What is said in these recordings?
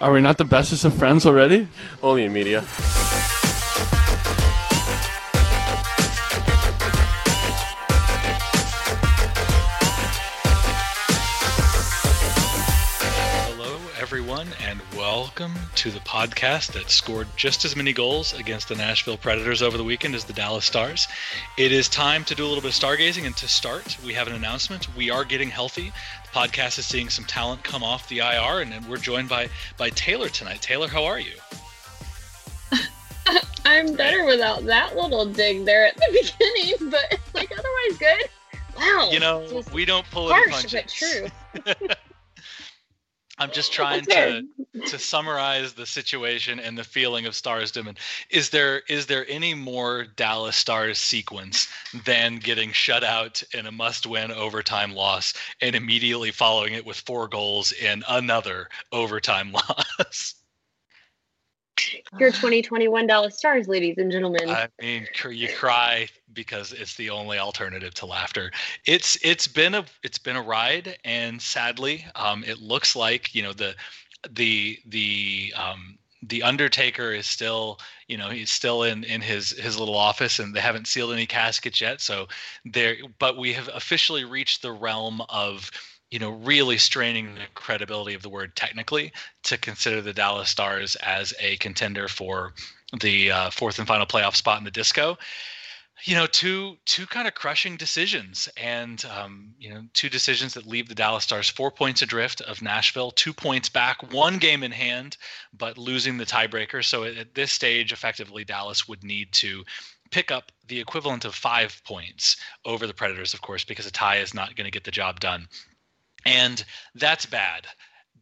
Are we not the bestest of friends already? Only in media. Welcome to the podcast that scored just as many goals against the Nashville Predators over the weekend as the Dallas Stars. It is time to do a little bit of stargazing, and to start, we have an announcement. We are getting healthy. The podcast is seeing some talent come off the IR, and, and we're joined by by Taylor tonight. Taylor, how are you? I'm better without that little dig there at the beginning, but like otherwise good. Wow. You know, we don't pull any harsh punches. but true. I'm just trying to to summarize the situation and the feeling of Starsdom. And is there is there any more Dallas Stars sequence than getting shut out in a must-win overtime loss and immediately following it with four goals in another overtime loss? Your 2021 Dallas Stars, ladies and gentlemen. I mean, you cry because it's the only alternative to laughter. It's it's been a it's been a ride, and sadly, um, it looks like you know the the the um, the Undertaker is still you know he's still in in his his little office, and they haven't sealed any caskets yet. So there, but we have officially reached the realm of you know really straining the credibility of the word technically to consider the Dallas Stars as a contender for the uh, fourth and final playoff spot in the disco you know two two kind of crushing decisions and um, you know two decisions that leave the dallas stars four points adrift of nashville two points back one game in hand but losing the tiebreaker. So at, at this stage effectively dallas would need to pick up the equivalent of five points over the predators of course because a tie is not going to get the job done. And that's bad.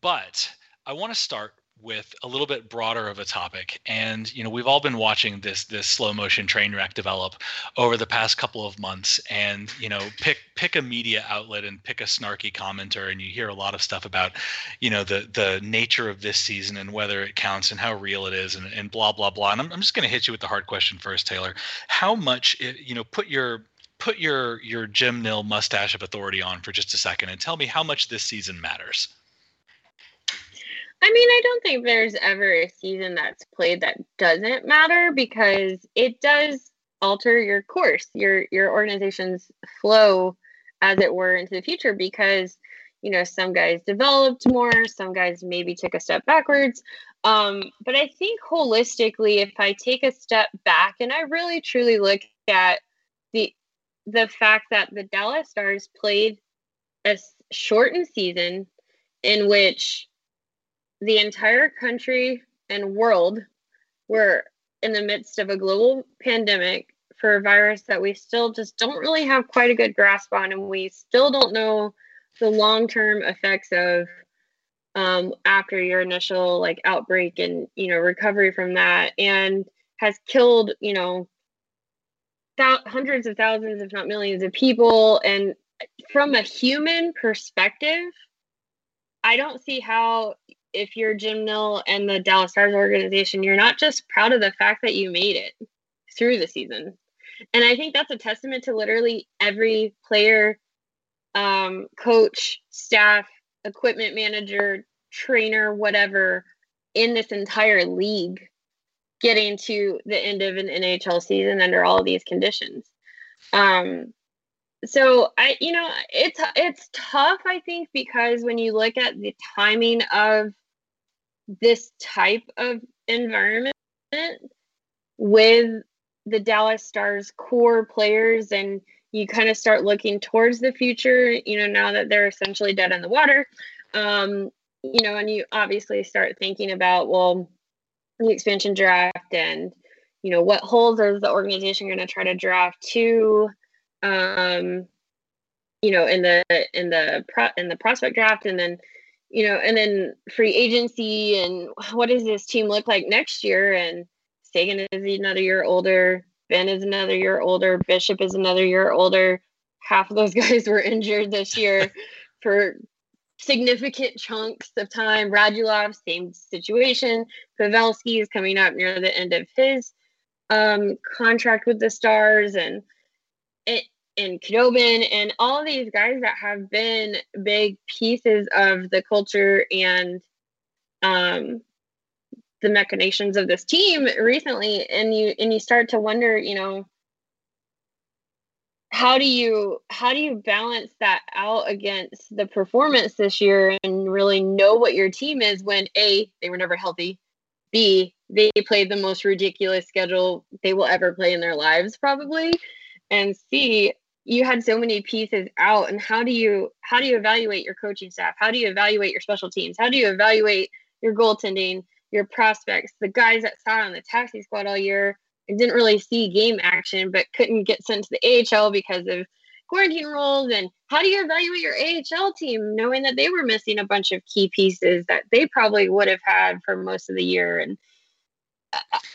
But i want to start with a little bit broader of a topic. And you know we've all been watching this this slow motion train wreck develop over the past couple of months. And you know pick pick a media outlet and pick a snarky commenter and you hear a lot of stuff about you know the the nature of this season and whether it counts and how real it is and, and blah blah blah. And i'm, I'm just going to hit you with the hard question first taylor. How much it, you know put your put your your jim nill mustache of authority on for just a second and tell me how much this season matters I mean, I don't think there's ever a season that's played that doesn't matter because it does alter your course, your your organization's flow, as it were, into the future. Because you know, some guys developed more, some guys maybe took a step backwards. Um, but I think holistically, if I take a step back and I really truly look at the the fact that the Dallas Stars played a shortened season in which the entire country and world were in the midst of a global pandemic for a virus that we still just don't really have quite a good grasp on and we still don't know the long-term effects of um, after your initial like outbreak and you know recovery from that and has killed you know thou- hundreds of thousands if not millions of people. And from a human perspective i don't see how if you're Jim Nill and the Dallas Stars organization, you're not just proud of the fact that you made it through the season. And I think that's a testament to literally every player, um, coach, staff, equipment manager, trainer, whatever in this entire league getting to the end of an NHL season under all of these conditions. Um, so I, you know, it's it's tough. I think because when you look at the timing of this type of environment with the Dallas Stars core players, and you kind of start looking towards the future. You know, now that they're essentially dead in the water, um, you know, and you obviously start thinking about well, the expansion draft and you know what holes is the organization going to try to draft to um you know in the in the pro in the prospect draft and then you know and then free agency and what does this team look like next year? And Seguin is another year older Benn is another year older Bishop is another year older. Half of those guys were injured this year for significant chunks of time. Radulov same situation. Pavelski is coming up near the end of his um contract with the Stars and it and Khudobin and all these guys that have been big pieces of the culture and um, the machinations of this team recently, and you and you start to wonder, you know, how do you how do you balance that out against the performance this year and really know what your team is when a they were never healthy, b they played the most ridiculous schedule they will ever play in their lives probably, and c you had so many pieces out and how do you how do you evaluate your coaching staff? How do you evaluate your special teams? How do you evaluate your goaltending your prospects the guys that sat on the taxi squad all year and didn't really see game action but couldn't get sent to the AHL because of quarantine rules? And how do you evaluate your AHL team knowing that they were missing a bunch of key pieces that they probably would have had for most of the year? And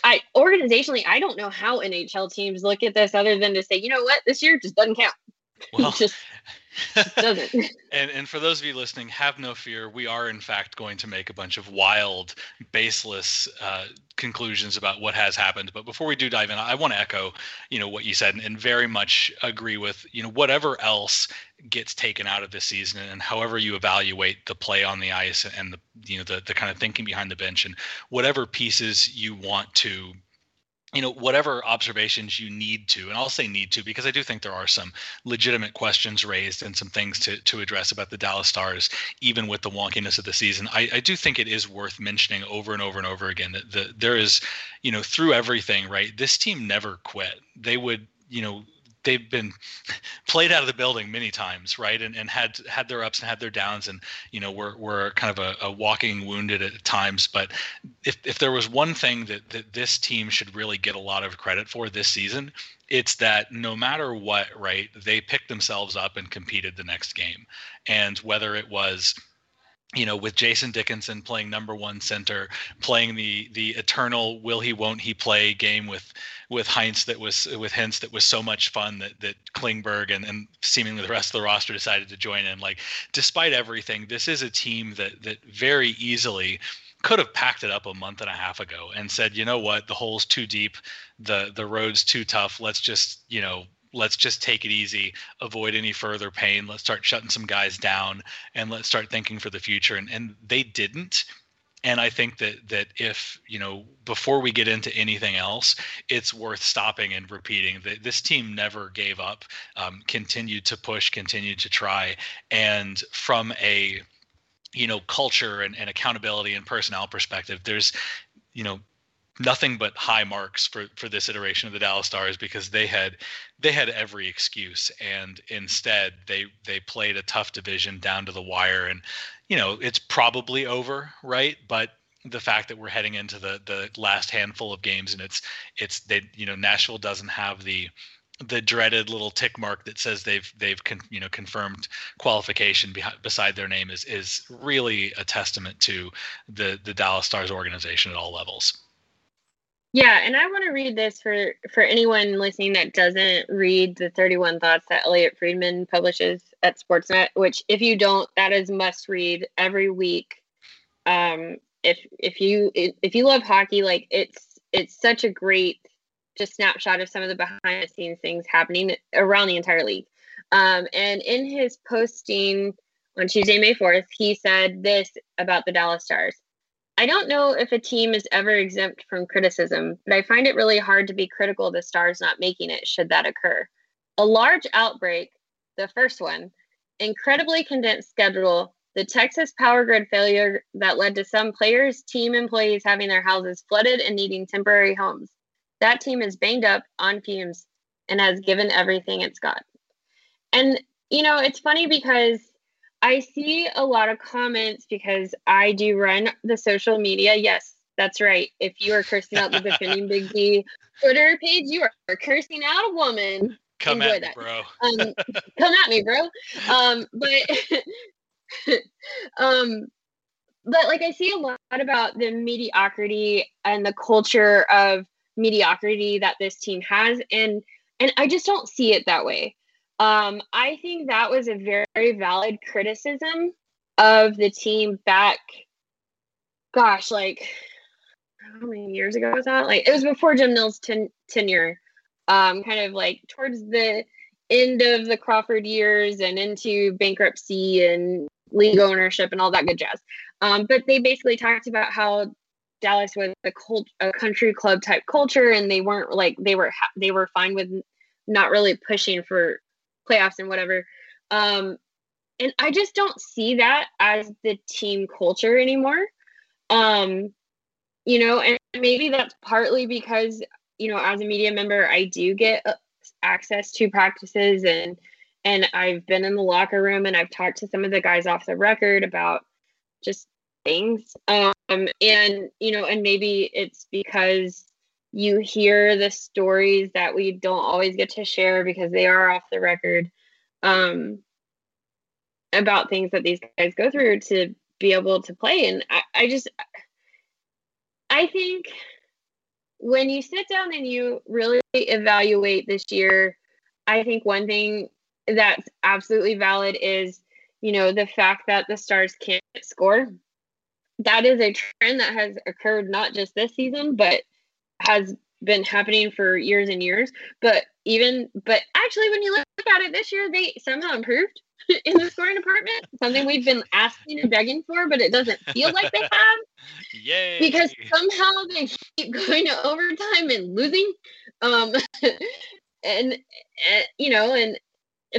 I organizationally, I don't know how NHL teams look at this other than to say, you know what, this year just doesn't count. Well, just doesn't. and and for those of you listening, have no fear. We are in fact going to make a bunch of wild, baseless uh, conclusions about what has happened. But before we do dive in, I want to echo, you know, what you said, and, and very much agree with, you know, whatever else gets taken out of this season, and however you evaluate the play on the ice and the, you know, the the kind of thinking behind the bench, and whatever pieces you want to you know whatever observations you need to and i'll say need to because i do think there are some legitimate questions raised and some things to, to address about the dallas stars even with the wonkiness of the season. I, I do think it is worth mentioning over and over and over again that the, there is you know through everything right this team never quit. They would you know they've been played out of the building many times, right? And and had had their ups and had their downs, and you know were were kind of a, a walking wounded at times. But if if there was one thing that that this team should really get a lot of credit for this season, it's that no matter what, right, they picked themselves up and competed the next game, and whether it was you know, with Jason Dickinson playing number one center, playing the the eternal will he won't he play game with with Hintz that was with Hintz that was so much fun that that Klingberg and, and seemingly the rest of the roster decided to join in. Like, despite everything, this is a team that that very easily could have packed it up a month and a half ago and said, you know what, the hole's too deep, the the road's too tough. Let's just, you know, let's just take it easy, avoid any further pain. Let's start shutting some guys down and let's start thinking for the future. And and they didn't. And I think that that if you know before we get into anything else, it's worth stopping and repeating that this team never gave up, um, continued to push, continued to try, and from a you know culture and, and accountability and personnel perspective, there's you know nothing but high marks for for this iteration of the Dallas Stars because they had they had every excuse and instead they they played a tough division down to the wire and you know it's probably over right but the fact that we're heading into the the last handful of games and it's it's they you know Nashville doesn't have the the dreaded little tick mark that says they've they've con, you know confirmed qualification behind, beside their name is is really a testament to the the Dallas Stars organization at all levels. Yeah, and I want to read this for for anyone listening that doesn't read the 31 thoughts that Elliotte Friedman publishes at Sportsnet, which if you don't, that is must read every week. Um, if if you if you love hockey, like it's it's such a great just snapshot of some of the behind the scenes things happening around the entire league. Um, and in his posting on Tuesday, May 4th, he said this about the Dallas Stars. I don't know if a team is ever exempt from criticism, but I find it really hard to be critical of the Stars not making it should that occur. A large outbreak, the first one, incredibly condensed schedule, the Texas power grid failure that led to some players, team employees having their houses flooded and needing temporary homes. That team is banged up on fumes and has given everything it's got. And, you know, it's funny because I see a lot of comments because I do run the social media. Yes, that's right. If you are cursing out the defending Big D Twitter page, you are cursing out a woman. Come Enjoy at that. me, bro. um, come at me, bro. Um, but um, but like I see a lot about the mediocrity and the culture of mediocrity that this team has, and and I just don't see it that way. Um, I think that was a very valid criticism of the team back, gosh, like how many years ago was that? Like it was before Jim Nill's ten- tenure, um, kind of like towards the end of the Crawford years and into bankruptcy and league ownership and all that good jazz. Um, but they basically talked about how Dallas was a cult, a country club type culture, and they weren't like they were they were fine with not really pushing for playoffs and whatever. Um, and I just don't see that as the team culture anymore. Um, you know, and maybe that's partly because you know, as a media member, I do get uh, access to practices and and I've been in the locker room and I've talked to some of the guys off the record about just things. Um, and you know, and maybe it's because you hear the stories that we don't always get to share because they are off the record um, about things that these guys go through to be able to play. And I, I just, I think when you sit down and you really evaluate this year, I think one thing that's absolutely valid is, you know, the fact that the Stars can't score. That is a trend that has occurred not just this season, but has been happening for years and years. But even, but actually, when you look at it this year, they somehow improved in the scoring department. Something we've been asking and begging for, but it doesn't feel like they have. Yay! Because somehow they keep going to overtime and losing. Um, and, and you know, and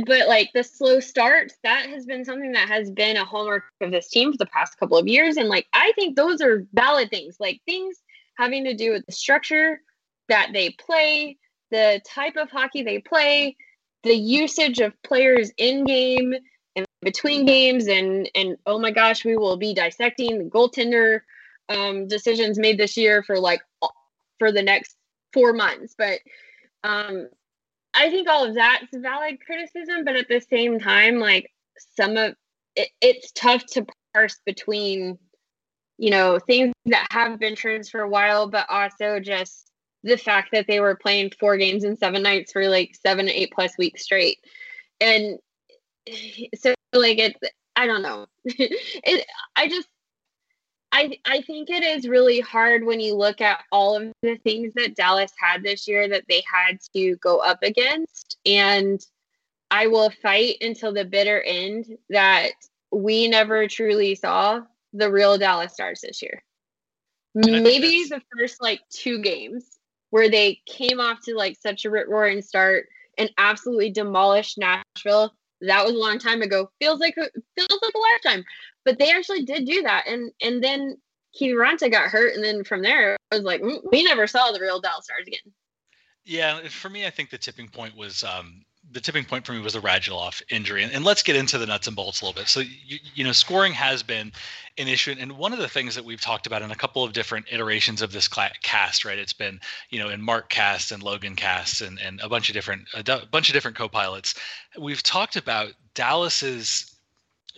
but like the slow starts, that has been something that has been a hallmark of this team for the past couple of years. And like, I think those are valid things, like things having to do with the structure that they play, the type of hockey they play, the usage of players in game and between games, and and oh my gosh, we will be dissecting the goaltender um, decisions made this year for like for the next four months. But um, I think all of that's valid criticism, but at the same time, like some of it, it's tough to parse between you know things that have been trends for a while, but also just the fact that they were playing four games in seven nights for like seven eight plus weeks straight. And so like it i don't know. It i just I, I think it is really hard when you look at all of the things that Dallas had this year that they had to go up against. And I will fight until the bitter end that we never truly saw the real Dallas Stars this year. Maybe the first like two games where they came off to like such a rip roaring start and absolutely demolished Nashville. That was a long time ago. Feels like feels like a lifetime. But they actually did do that. And and then Kiviranta got hurt, and then from there, I was like, mm, we never saw the real Dallas Stars again. Yeah, for me, I think the tipping point was um, the tipping point for me was the Radulov injury. And, and, let's get into the nuts and bolts a little bit. So, you, you, know, scoring has been an issue. And one of the things that we've talked about in a couple of different iterations of this cast, right? It's been, you know, in Mark cast and Logan cast and, and a bunch of different, a bunch of different co-pilots. We've talked about Dallas's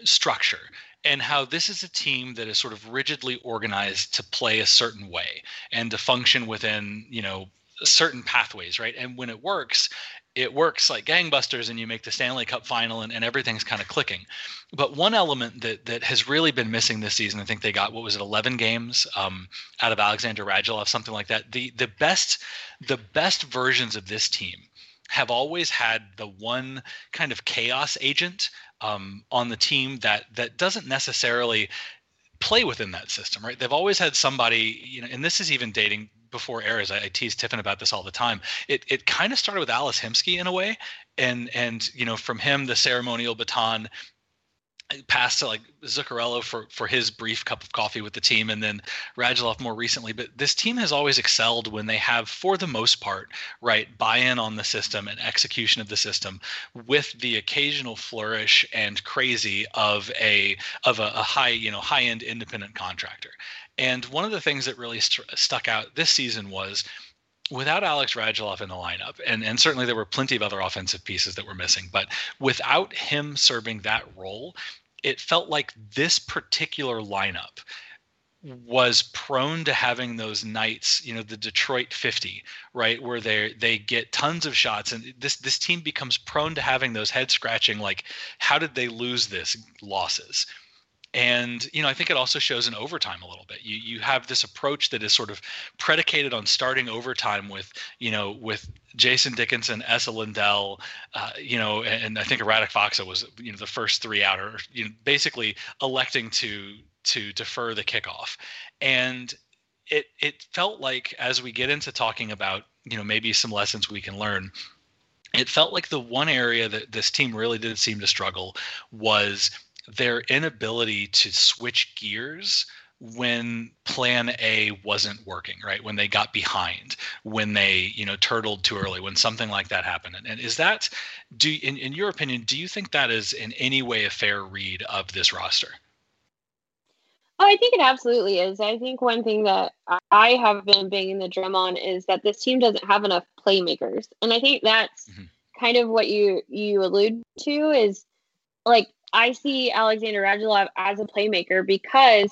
structure and how this is a team that is sort of rigidly organized to play a certain way and to function within, you know, certain pathways, right? And when it works, it works like gangbusters and you make the Stanley Cup final and, and everything's kind of clicking. But one element that that has really been missing this season, I think they got what was it, 11 games um, out of Alexander Radulov, something like that. The the best the best versions of this team have always had the one kind of chaos agent um, on the team that that doesn't necessarily play within that system, right? They've always had somebody, you know, and this is even dating before eras. I, I tease Tiffin about this all the time. It it kind of started with Ales Hemsky in a way, and and you know from him the ceremonial baton passed to like Zuccarello for for his brief cup of coffee with the team, and then Radulov more recently. But this team has always excelled when they have, for the most part, right buy-in on the system and execution of the system, with the occasional flourish and crazy of a of a, a high you know high end independent contractor. And one of the things that really st- stuck out this season was without Alex Radulov in the lineup, and, and certainly there were plenty of other offensive pieces that were missing, but without him serving that role, it felt like this particular lineup was prone to having those nights, you know, the Detroit 50, right, where they they get tons of shots, and this this team becomes prone to having those head scratching, like, how did they lose this losses? And you know i think it also shows in overtime a little bit. You you have this approach that is sort of predicated on starting overtime with you know with jason dickinson esa lindell uh, you know and, and, i think Radek Faksa was you know the first three out or you know basically electing to to defer the kickoff. And it it felt like as we get into talking about you know maybe some lessons we can learn it felt like the one area that this team really did seem to struggle was their inability to switch gears when plan A wasn't working, right? When they got behind, when they, you know, turtled too early, when something like that happened. And is that do in, in your opinion, do you think that is in any way a fair read of this roster? Oh, I think it absolutely is. I think one thing that I have been banging the drum on is that this team doesn't have enough playmakers. And I think that's mm-hmm. kind of what you you allude to is like I see Alexander Radulov as a playmaker because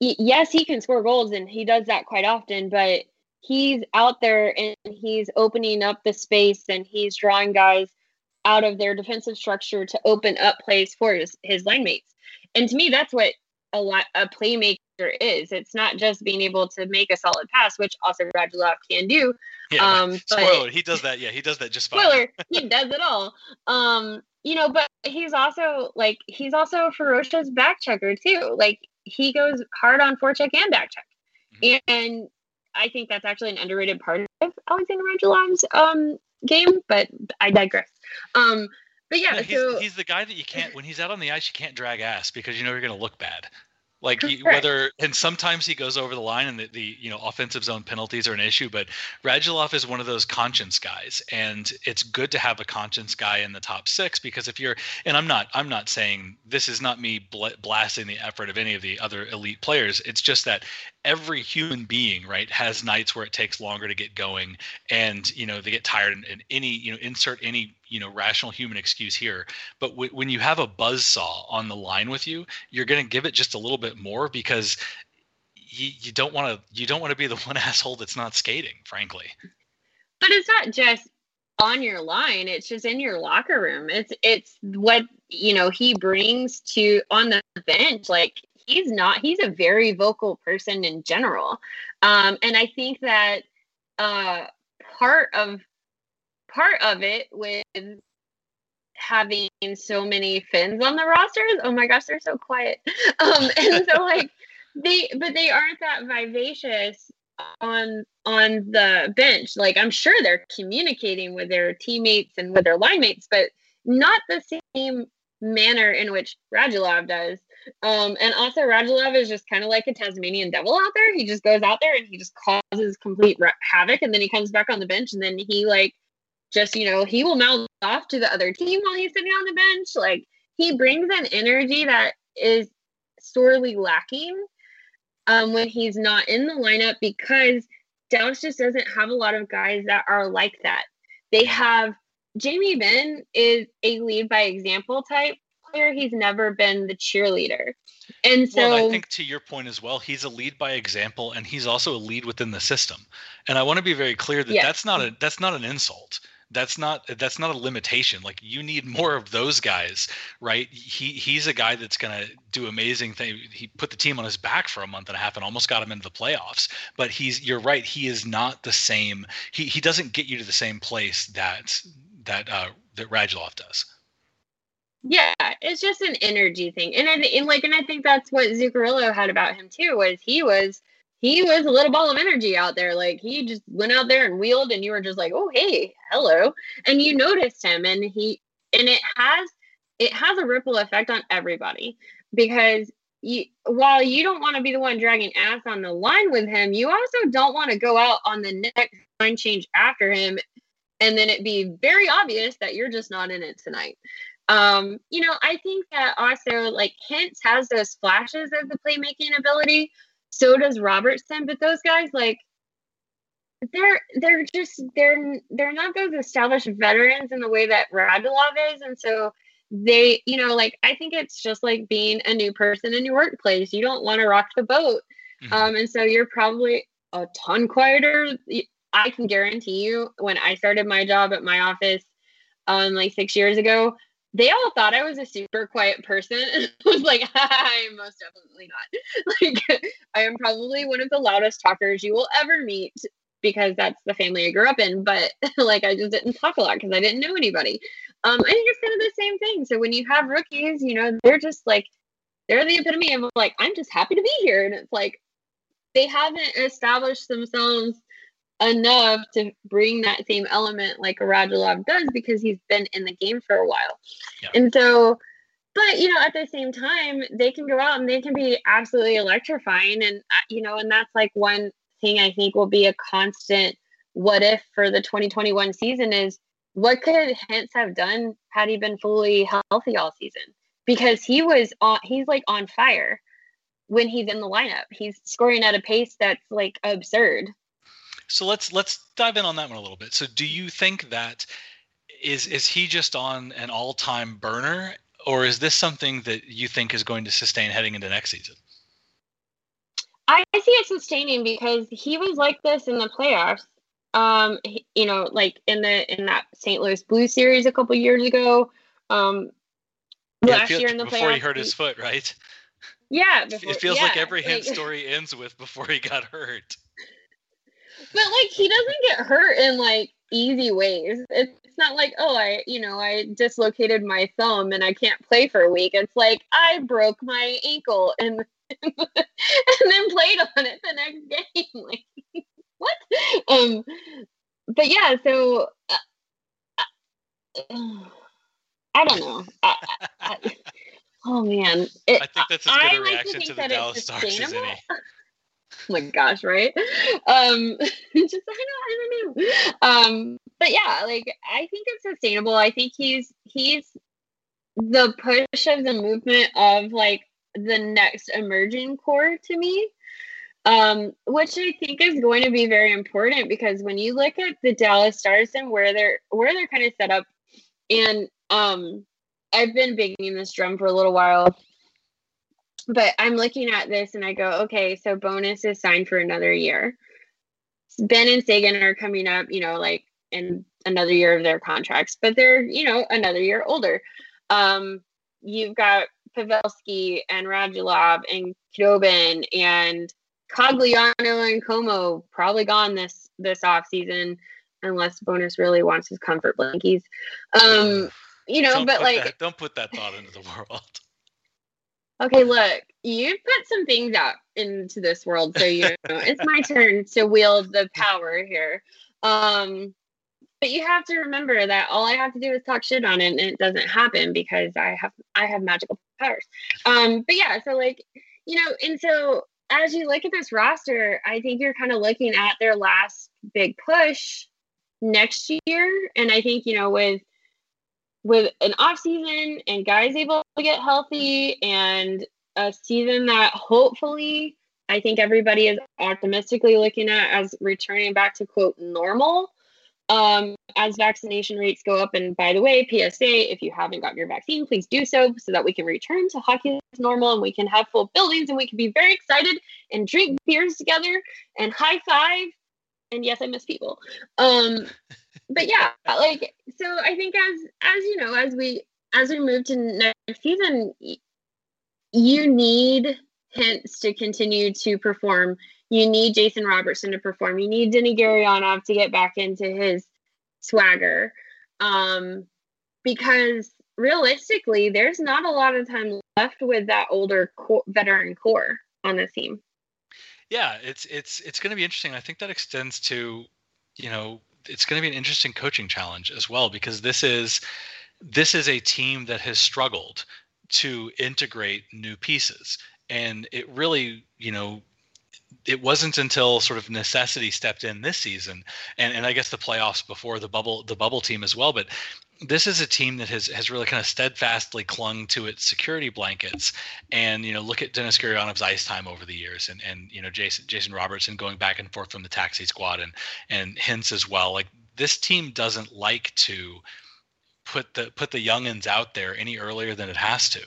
yes, he can score goals and he does that quite often, but he's out there and he's opening up the space and he's drawing guys out of their defensive structure to open up plays for his, his line mates. And to me, that's what a lot a playmaker is. It's not just being able to make a solid pass, which also Radulov can do. Yeah, um, spoiler, he does that. Yeah, he does that just fine. Spoiler, he does it all. Um, you know, but he's also like he's also a ferocious back checker too. Like he goes hard on forecheck and back check. Mm-hmm. And I think that's actually an underrated part of Alexander Radulov's um game, but I digress. Um but yeah, he's, so he's the guy that you can't when he's out on the ice, you can't drag ass because you know you're going to look bad. Like he, whether and sometimes he goes over the line and the, the you know offensive zone penalties are an issue, but Radulov is one of those conscience guys, and it's good to have a conscience guy in the top six because if you're and I'm not I'm not saying this is not me bl- blasting the effort of any of the other elite players. It's just that every human being right has nights where it takes longer to get going and you know they get tired and, and any you know insert any you know rational human excuse here but w- when you have a buzz saw on the line with you you're going to give it just a little bit more because you, don't want to you don't want to be the one asshole that's not skating frankly. But it's not just on your line it's just in your locker room. It's it's what you know he brings to on the bench like he's not he's a very vocal person in general. Um and i think that uh part of part of it with having so many Finns on the rosters. Oh my gosh they're so quiet. Um and so like they but they aren't that vivacious on on the bench. Like i'm sure they're communicating with their teammates and with their line mates but not the same manner in which Radulov does. Um, and also Radulov is just kind of like a Tasmanian devil out there. He just goes out there and he just causes complete ra- havoc, and then he comes back on the bench, and then he like just you know he will mouth off to the other team while he's sitting on the bench. Like he brings an energy that is sorely lacking um, when he's not in the lineup because Dallas just doesn't have a lot of guys that are like that. They have Jamie Benn is a lead by example type player. He's never been the cheerleader. And so well, I think to your point as well, he's a lead by example and he's also a lead within the system. And I want to be very clear that that's not a that's not an insult that's not that's not a limitation. Like you need more of those guys right? He he's a guy that's going to do amazing things he put the team on his back for a month and a half and almost got him into the playoffs. But he's you're right he is not the same. He he doesn't get you to the same place that that uh that Radulov does. Yeah, it's just an energy thing, and I and like, and I think that's what Zuccarello had about him too. Was he was he was a little ball of energy out there. Like he just went out there and wheeled, and you were just like, oh hey, hello, and you noticed him, and he and it has it has a ripple effect on everybody because you, while you don't want to be the one dragging ass on the line with him, you also don't want to go out on the next line change after him and then it be very obvious that you're just not in it tonight. Um, you know, I think that also like Hintz has those flashes of the playmaking ability. So does Robertson, but those guys like they're they're just they're they're not those established veterans in the way that Radulov is, and so they you know like I think it's just like being a new person in your workplace. You don't want to rock the boat, mm-hmm. um, and so you're probably a ton quieter. I can guarantee you, when I started my job at my office, um, like six years ago, they all thought I was a super quiet person. And I was like, I'm most definitely not. Like, I am probably one of the loudest talkers you will ever meet because that's the family I grew up in. But like, I just didn't talk a lot because I didn't know anybody. Um, I think it's kind of the same thing. So when you have rookies, you know, they're just like, they're the epitome of like, I'm just happy to be here. And it's like, they haven't established themselves enough to bring that same element like a Radulov does because he's been in the game for a while. Yeah. And so, but you know, at the same time, they can go out and they can be absolutely electrifying. And, uh, you know, and that's like one thing I think will be a constant what if for the 2021 season is what could Hintz have done had he been fully healthy all season? Because he was on, he's like on fire when he's in the lineup. He's scoring at a pace that's like absurd. So let's let's dive in on that one a little bit. So do you think that is is he just on an all-time burner or is this something that you think is going to sustain heading into next season? I see it sustaining because he was like this in the playoffs. Um, you know, like in the in that St. Louis Blue series a couple years ago. Um, yeah, last year in the before playoffs, before he hurt his foot, right? Yeah, before, it feels yeah, like every hint like, story ends with before he got hurt. But like he doesn't get hurt in like easy ways. It's not like, oh, I, you know, I dislocated my thumb and I can't play for a week. It's like I broke my ankle and and then played on it the next game. Like what? Um, but yeah, so uh, uh, I don't know. I, I, oh man, it, I think that's as good a reaction to, to the Dallas Stars as any. oh my gosh, right? Um, just I know, I don't know. Um, but yeah, like I think it's sustainable. I think he's he's the push of the movement of like the next emerging core to me. Um, which I think is going to be very important because when you look at the Dallas Stars and where they're where they're kind of set up, and um, I've been banging this drum for a little while but I'm looking at this and I go, okay, so Bowness is signed for another year. Benn and Seguin are coming up, you know, like in another year of their contracts, but they're, you know, another year older. Um, you've got Pavelski and Radulov and Khudobin and Cogliano and Comeau probably gone this this off season unless Bowness really wants his comfort blankies. Um, you know, don't but like that, don't put that thought into the world. Okay, look, you put some things out into this world, so you know it's my turn to wield the power here. Um, but you have to remember that all I have to do is talk shit on it, and it doesn't happen because I have I have magical powers. Um, but yeah, so like you know, and so as you look at this roster, I think you're kind of looking at their last big push next year, and I think you know with with an off season and guys able get healthy and a season that hopefully I think everybody is optimistically looking at as returning back to quote normal um, as vaccination rates go up. And by the way, PSA, if you haven't got your vaccine, please do so so that we can return to hockey as normal and we can have full buildings and we can be very excited and drink beers together and high five. And yes, I miss people. Um, but yeah, like so I think as as you know, as we as we move to next season, you need Hintz to continue to perform. You need Jason Robertson to perform. You need Denny Gurianov to get back into his swagger. Um, because realistically, there's not a lot of time left with that older veteran core on the team. Yeah, it's it's it's going to be interesting. I think that extends to, you know, it's going to be an interesting coaching challenge as well because this is this is a team that has struggled to integrate new pieces and it really you know it wasn't until sort of necessity stepped in this season and, and i guess the playoffs before the bubble the bubble team as well but this is a team that has has really kind of steadfastly clung to its security blankets. And you know, look at Denis Gurianov's ice time over the years, and and you know Jason Jason Robertson going back and forth from the taxi squad, and and Hintz as well. Like this team doesn't like to put the put the youngins out there any earlier than it has to.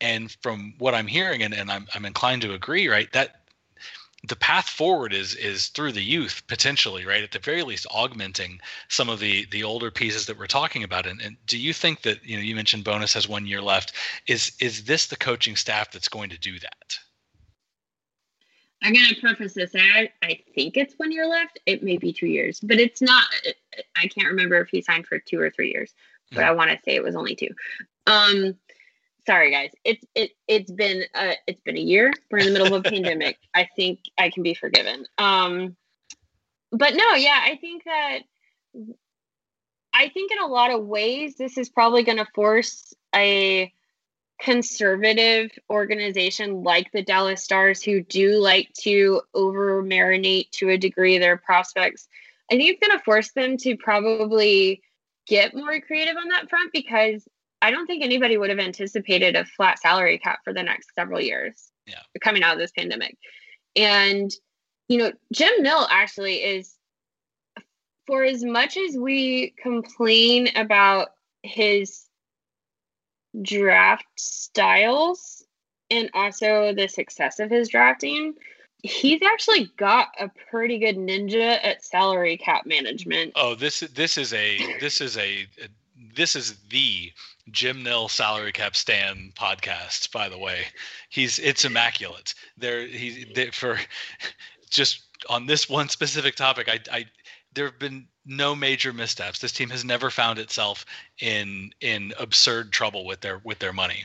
And from what I'm hearing, and, and I'm I'm inclined to agree, right? That the path forward is is through the youth potentially right at the very least augmenting some of the the older pieces that we're talking about. And, and do you think that you know you mentioned Bowness has one year left. Is is this the coaching staff that's going to do that? I'm going to preface this. I, I think it's one year left. It may be two years but it's not i can't remember if he signed for two or three years but mm-hmm. i want to say it was only two. Um sorry guys. It's it it's been uh it's been a year. We're in the middle of a pandemic. I think i can be forgiven. Um but no yeah i think that i think in a lot of ways this is probably going to force a conservative organization like the dallas stars who do like to over marinate to a degree their prospects. I think it's going to force them to probably get more creative on that front because I don't think anybody would have anticipated a flat salary cap for the next several years. Yeah. Coming out of this pandemic. And, you know, Jim Nill actually is, for as much as we complain about his draft styles and also the success of his drafting, he's actually got a pretty good ninja at salary cap management. Oh, this this is a this is a, this is the Jim Nill salary cap stand podcast. By the way, he's it's immaculate. There he for just on this one specific topic. I, I there have been no major missteps. This team has never found itself in in absurd trouble with their with their money.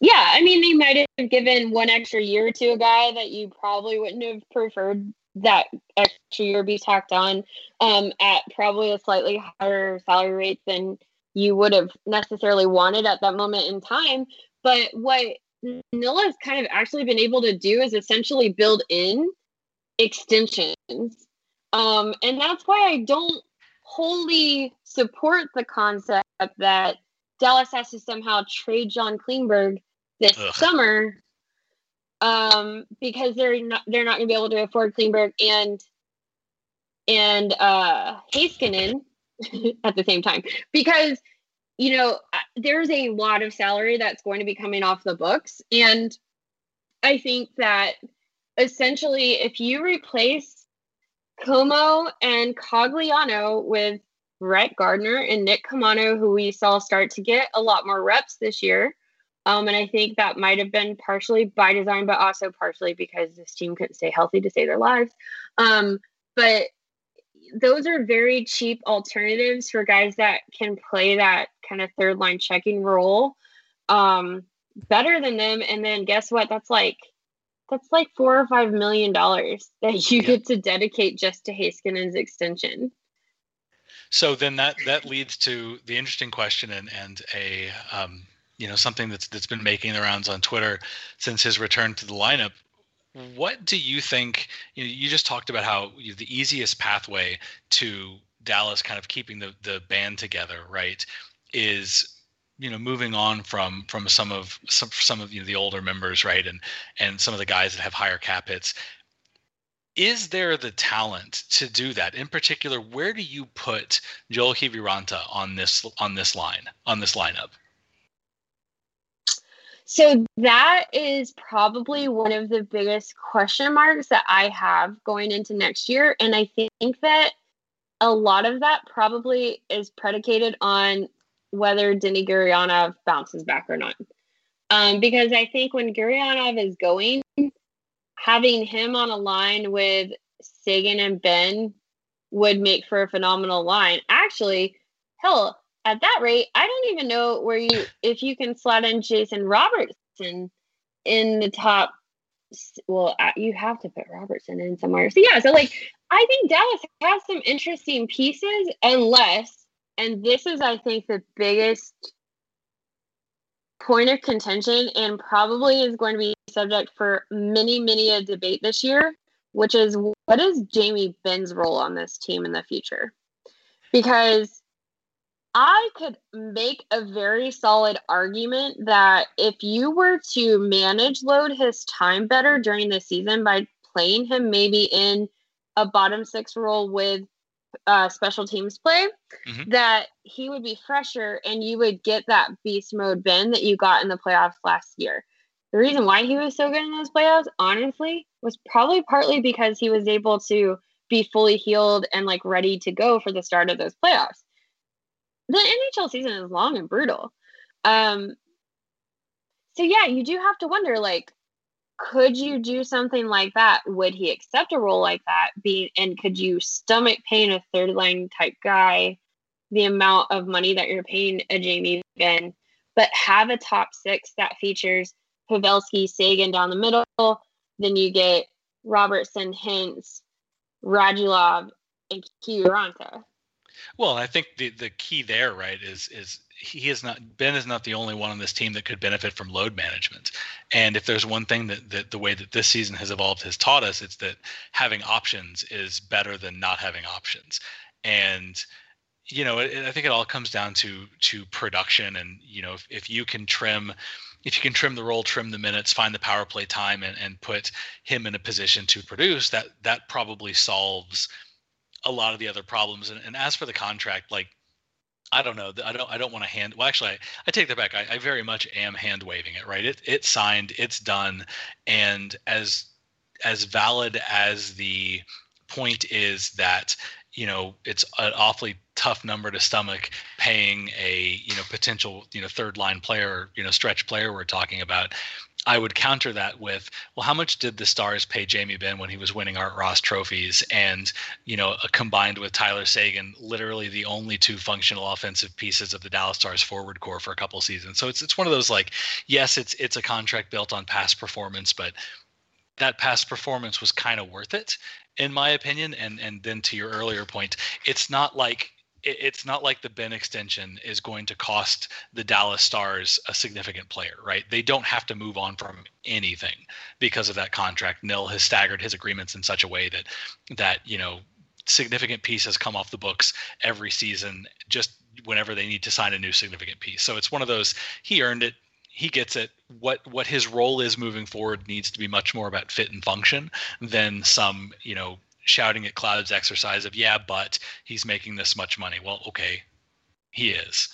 Yeah, I mean they might have given one extra year to a guy that you probably wouldn't have preferred that extra year be tacked on um, at probably a slightly higher salary rate than you would have necessarily wanted at that moment in time. But what Nilla has kind of actually been able to do is essentially build in extensions. Um, and that's why I don't wholly support the concept that Dallas has to somehow trade John Klingberg this Ugh. summer um, because they're not they're not going to be able to afford Klingberg and and uh, Heiskanen at the same time because you know there's a lot of salary that's going to be coming off the books and i think that essentially if you replace comeau and cogliano with brett gardner and nick caamano who we saw start to get a lot more reps this year um, and i think that might have been partially by design but also partially because this team couldn't stay healthy to save their lives um, but those are very cheap alternatives for guys that can play that kind of third line checking role um, better than them. And then guess what? That's like that's like four or five million dollars that you yeah. get to dedicate just to Heiskanen's extension. So then that that leads to the interesting question and and a um, you know something that's that's been making the rounds on Twitter since his return to the lineup what do you think? You, know, you just talked about how you know, the easiest pathway to Dallas kind of keeping the the band together, right? Is you know moving on from from some of some some of you know, the older members, right, and and some of the guys that have higher cap hits. Is there the talent to do that? In particular, where do you put Joel Kiviranta on this on this line on this lineup? So that is probably one of the biggest question marks that I have going into next year. And I think that a lot of that probably is predicated on whether Denny Gurianov bounces back or not. Um, because I think when Gurianov is going, having him on a line with Seguin and Benn would make for a phenomenal line. Actually, hell, at that rate, I don't even know where you if you can slot in Jason Robertson in the top. Well, you have to put Robertson in somewhere. So yeah, so like I think Dallas has some interesting pieces, unless, and this is I think the biggest point of contention, and probably is going to be subject for many many a debate this year, which is what is Jamie Benn's role on this team in the future, because I could make a very solid argument that if you were to manage load his time better during the season by playing him maybe in a bottom six role with uh, special teams play, mm-hmm. that he would be fresher and you would get that beast mode Benn that you got in the playoffs last year. the reason why he was so good in those playoffs, honestly, was probably partly because he was able to be fully healed and like ready to go for the start of those playoffs. The NHL season is long and brutal. Um, so yeah, you do have to wonder like, could you do something like that? Would he accept a role like that? Be and could you stomach paying a third line type guy the amount of money that you're paying a Jamie Benn, but have a top six that features Pavelski, Seguin down the middle. Then you get Robertson, Hintz, Radulov, and Kiviranta. Well, I think the the key there, right, is is he is not Benn is not the only one on this team that could benefit from load management. And if there's one thing that, that the way that this season has evolved has taught us, it's that having options is better than not having options. And you know, it, I think it all comes down to to production, and you know, if, if you can trim if you can trim the role, trim the minutes, find the power play time, and, and put him in a position to produce, that that probably solves a lot of the other problems. And, and as for the contract, like I don't know. I don't. I don't want to hand. Well, actually, I, I take that back. I, I very much am hand waving it. Right. It it's signed. It's done. And as as valid as the point is that you know it's an awfully tough number to stomach paying a you know potential you know third line player you know stretch player we're talking about I would counter that with, well, how much did the Stars pay Jamie Benn when he was winning Art Ross trophies? And, you know, uh, combined with Tyler Seguin, literally the only two functional offensive pieces of the Dallas Stars forward core for a couple seasons. So it's it's one of those like, yes, it's it's a contract built on past performance, but that past performance was kind of worth it in my opinion. And and then to your earlier point, it's not like it's not like the Benn extension is going to cost the Dallas Stars a significant player, right? They don't have to move on from anything because of that contract. Nill has staggered his agreements in such a way that that you know significant pieces come off the books every season just whenever they need to sign a new significant piece. So it's one of those he earned it he gets it. What what his role is moving forward needs to be much more about fit and function than some you know shouting at clouds exercise of yeah, but he's making this much money. Well, okay, he is.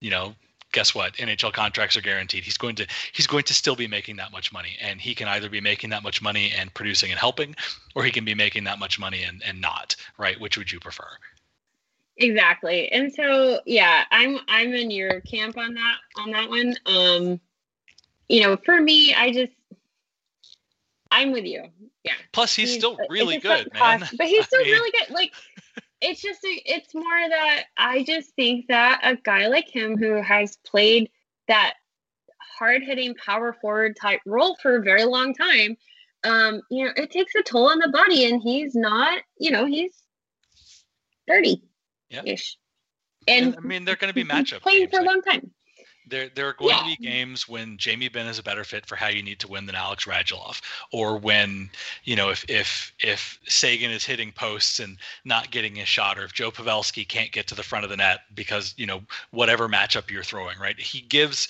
You know, guess what? NHL contracts are guaranteed. He's going to he's going to still be making that much money, and he can either be making that much money and producing and helping, or he can be making that much money and and not. Right? Which would you prefer? Exactly. And so yeah, I'm I'm in your camp on that on that one. Um you know, for me, I just I'm with you. Yeah. Plus he's, he's still really good, man. but he's still I mean... really good. Like it's just it's more that I just think that a guy like him who has played that hard hitting power forward type role for a very long time, um, you know, it takes a toll on the body and he's not, you know, he's 30 ish. And, I mean, they're going to be matchup playing for a long time. There, there are going yeah. to be games when Jamie Benn is a better fit for how you need to win than Alex Radulov, or when you know if if if Seguin is hitting posts and not getting a shot, or if Joe Pavelski can't get to the front of the net because you know whatever matchup you're throwing, right? He gives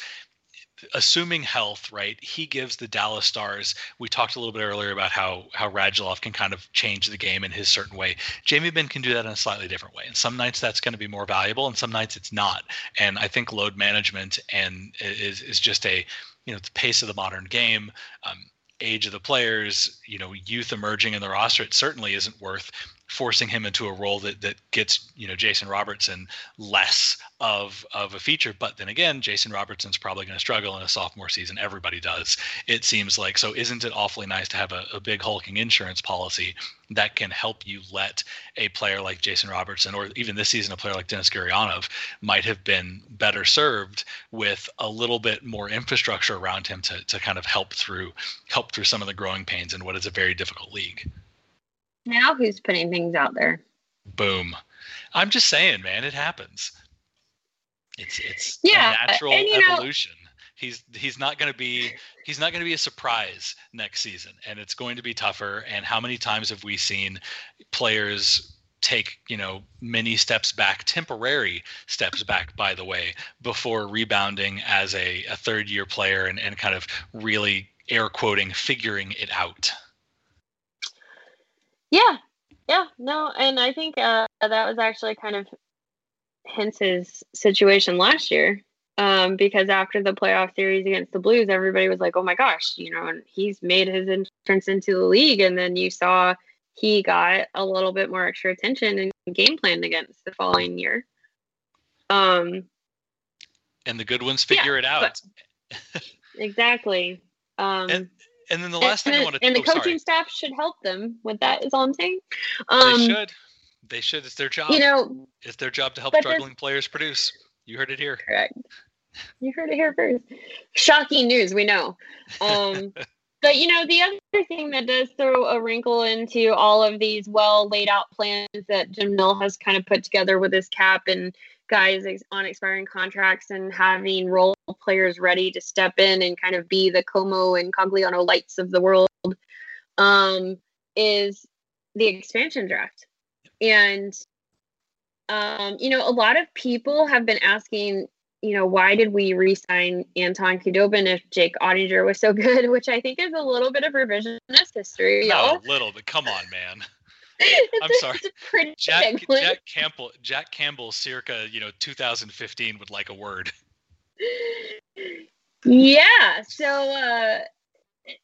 assuming health, right, he gives the Dallas Stars. We talked a little bit earlier about how how Radulov can kind of change the game in his certain way. Jamie Benn can do that in a slightly different way, and some nights that's going to be more valuable, and some nights it's not. And I think load management and is is just a you know the pace of the modern game. Um, age of the players, you know, youth emerging in the roster, it certainly isn't worth forcing him into a role that that gets you know Jason Robertson less of of a feature. But then again, Jason Robertson's probably going to struggle in a sophomore season. Everybody does. It seems like so. Isn't it awfully nice to have a, a big hulking insurance policy that can help you let a player like Jason Robertson, or even this season a player like Denis Gurianov, might have been better served with a little bit more infrastructure around him to to kind of help through help through some of the growing pains in what is a very difficult league. Now who's putting things out there? Boom. I'm just saying, man, it happens. It's it's yeah, uh, natural and, evolution. Know, he's he's not going to be he's not going to be a surprise next season and it's going to be tougher and how many times have we seen players take you know many steps back temporary steps back by the way before rebounding as a, a third year player and, and kind of really air quoting figuring it out yeah, yeah, no, and I think uh, that was actually kind of Hintz's situation last year. Um, because after the playoff series against the Blues, everybody was like, "Oh my gosh, you know, and he's made his entrance into the league." And then you saw he got a little bit more extra attention and game planned against the following year. Um, and the good ones figure yeah, it out. exactly. Um, and, and then the last and, thing I want to and the oh, coaching sorry. staff should help them with that. Is all I'm saying. Um, they should. They should. It's their job. You know, it's their job to help struggling players produce. You heard it here. Correct. You heard it here first. Shocking news. We know. Um, but you know, the other thing that does throw a wrinkle into all of these well laid out plans that Jim Nill has kind of put together with his cap and guys on expiring contracts and having role players ready to step in and kind of be the Comeau and Cogliano lights of the world um, is the expansion draft. And, um, you know, a lot of people have been asking, you know, why did we re-sign Anton Khudobin if Jake Oettinger was so good? Which I think is a little bit of revisionist history. No, a little bit. Come on, man. I'm sorry. Jack, Jack Campbell, Jack Campbell, circa you know 2015 would like a word. Yeah. So uh,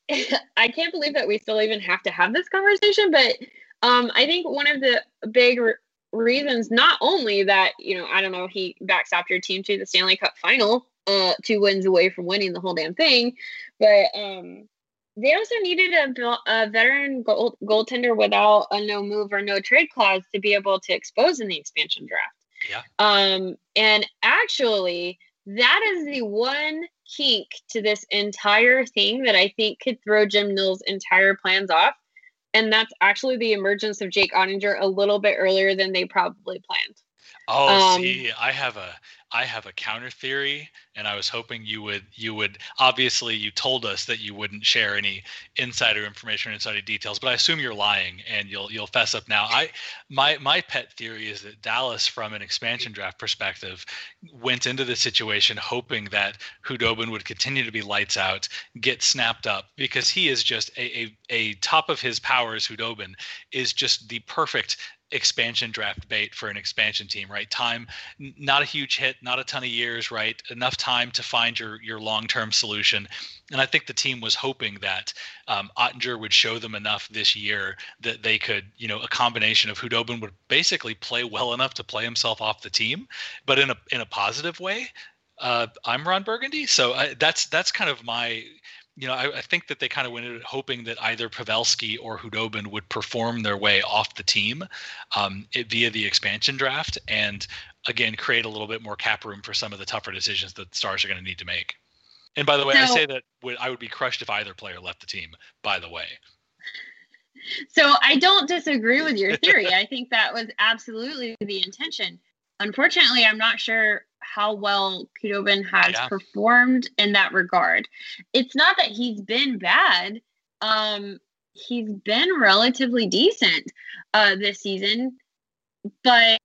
I can't believe that we still even have to have this conversation, but um, I think one of the big re- reasons, not only that you know, I don't know, he backstopped your team to the Stanley Cup final, uh, two wins away from winning the whole damn thing, but um, they also needed a, a veteran goal, goaltender without a no move or no trade clause to be able to expose in the expansion draft. Yeah. Um, and actually, that is the one kink to this entire thing that I think could throw Jim Nill's entire plans off. And that's actually the emergence of Jake Oettinger a little bit earlier than they probably planned. Oh, um, see, I have a I have a counter theory, and I was hoping you would you would obviously you told us that you wouldn't share any insider information or insider details, but I assume you're lying, and you'll you'll fess up now. I my my pet theory is that Dallas, from an expansion draft perspective, went into the situation hoping that Khudobin would continue to be lights out, get snapped up because he is just a a, a top of his powers. Khudobin is just the perfect expansion draft bait for an expansion team, right? Time, not a huge hit, not a ton of years, right? Enough time to find your your long term solution. And I think the team was hoping that um, Oettinger would show them enough this year that they could, you know, a combination of Khudobin would basically play well enough to play himself off the team, but in a in a positive way. Uh, I'm Ron Burgundy, so I, that's that's kind of my you know, I, I, think that they kind of went in hoping that either Pavelski or Khudobin would perform their way off the team um, it, via the expansion draft, and again create a little bit more cap room for some of the tougher decisions that the Stars are going to need to make. And by the way, so, I say that I would be crushed if either player left the team. By the way. So I don't disagree with your theory. I think that was absolutely the intention. Unfortunately, I'm not sure how well Khudobin has yeah. performed in that regard. It's not that he's been bad. Um, he's been relatively decent uh, this season, but